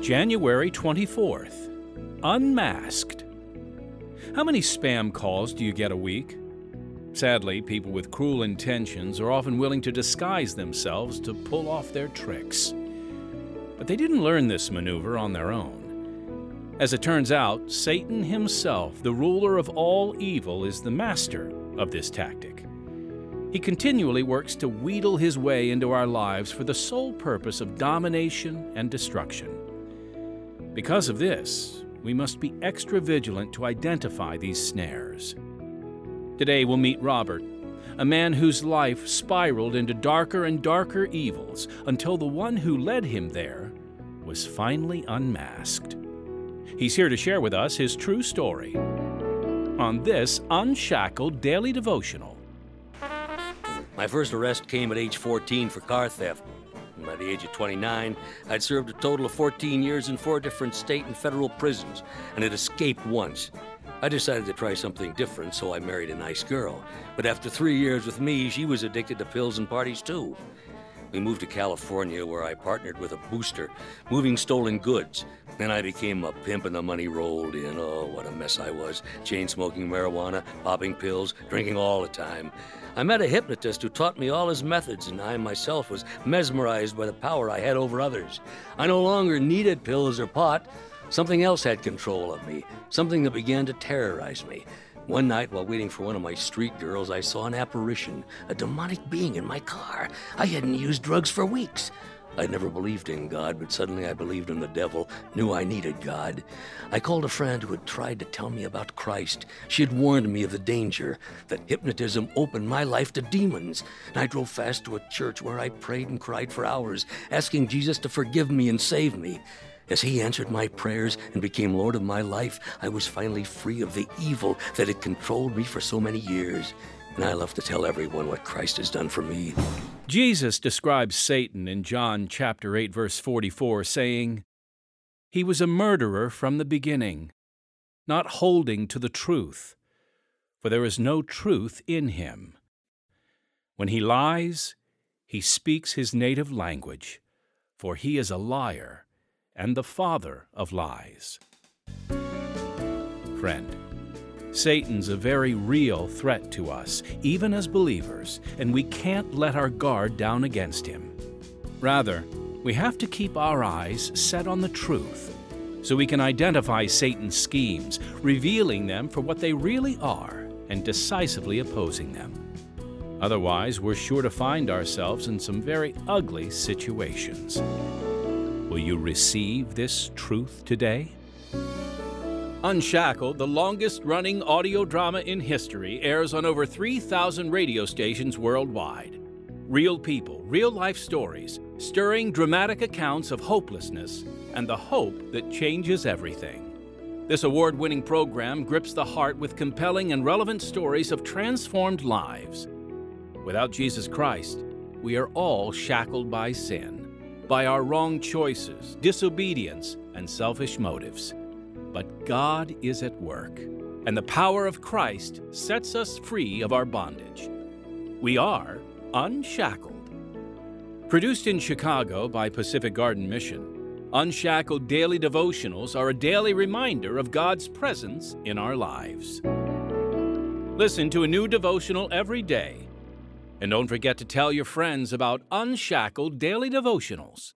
January 24th. Unmasked. How many spam calls do you get a week? Sadly, people with cruel intentions are often willing to disguise themselves to pull off their tricks. But they didn't learn this maneuver on their own. As it turns out, Satan himself, the ruler of all evil, is the master of this tactic. He continually works to wheedle his way into our lives for the sole purpose of domination and destruction. Because of this, we must be extra vigilant to identify these snares. Today we'll meet Robert, a man whose life spiraled into darker and darker evils until the one who led him there was finally unmasked. He's here to share with us his true story on this unshackled daily devotional. My first arrest came at age 14 for car theft. And by the age of 29, I'd served a total of 14 years in four different state and federal prisons and had escaped once. I decided to try something different, so I married a nice girl. But after three years with me, she was addicted to pills and parties too. We moved to California where I partnered with a booster, moving stolen goods. Then I became a pimp and the money rolled in. Oh, what a mess I was. Chain smoking marijuana, popping pills, drinking all the time. I met a hypnotist who taught me all his methods, and I myself was mesmerized by the power I had over others. I no longer needed pills or pot. Something else had control of me, something that began to terrorize me. One night, while waiting for one of my street girls, I saw an apparition, a demonic being in my car. I hadn't used drugs for weeks. I'd never believed in God, but suddenly I believed in the devil, knew I needed God. I called a friend who had tried to tell me about Christ. She had warned me of the danger, that hypnotism opened my life to demons. And I drove fast to a church where I prayed and cried for hours, asking Jesus to forgive me and save me. As he answered my prayers and became Lord of my life, I was finally free of the evil that had controlled me for so many years. And I love to tell everyone what Christ has done for me. Jesus describes Satan in John chapter 8 verse 44 saying, "He was a murderer from the beginning, not holding to the truth, for there is no truth in him. When he lies, he speaks his native language, for he is a liar and the father of lies." Friend, Satan's a very real threat to us, even as believers, and we can't let our guard down against him. Rather, we have to keep our eyes set on the truth so we can identify Satan's schemes, revealing them for what they really are and decisively opposing them. Otherwise, we're sure to find ourselves in some very ugly situations. Will you receive this truth today? Unshackled, the longest running audio drama in history, airs on over 3,000 radio stations worldwide. Real people, real life stories, stirring dramatic accounts of hopelessness and the hope that changes everything. This award winning program grips the heart with compelling and relevant stories of transformed lives. Without Jesus Christ, we are all shackled by sin, by our wrong choices, disobedience, and selfish motives. But God is at work, and the power of Christ sets us free of our bondage. We are unshackled. Produced in Chicago by Pacific Garden Mission, Unshackled Daily Devotionals are a daily reminder of God's presence in our lives. Listen to a new devotional every day. And don't forget to tell your friends about Unshackled Daily Devotionals.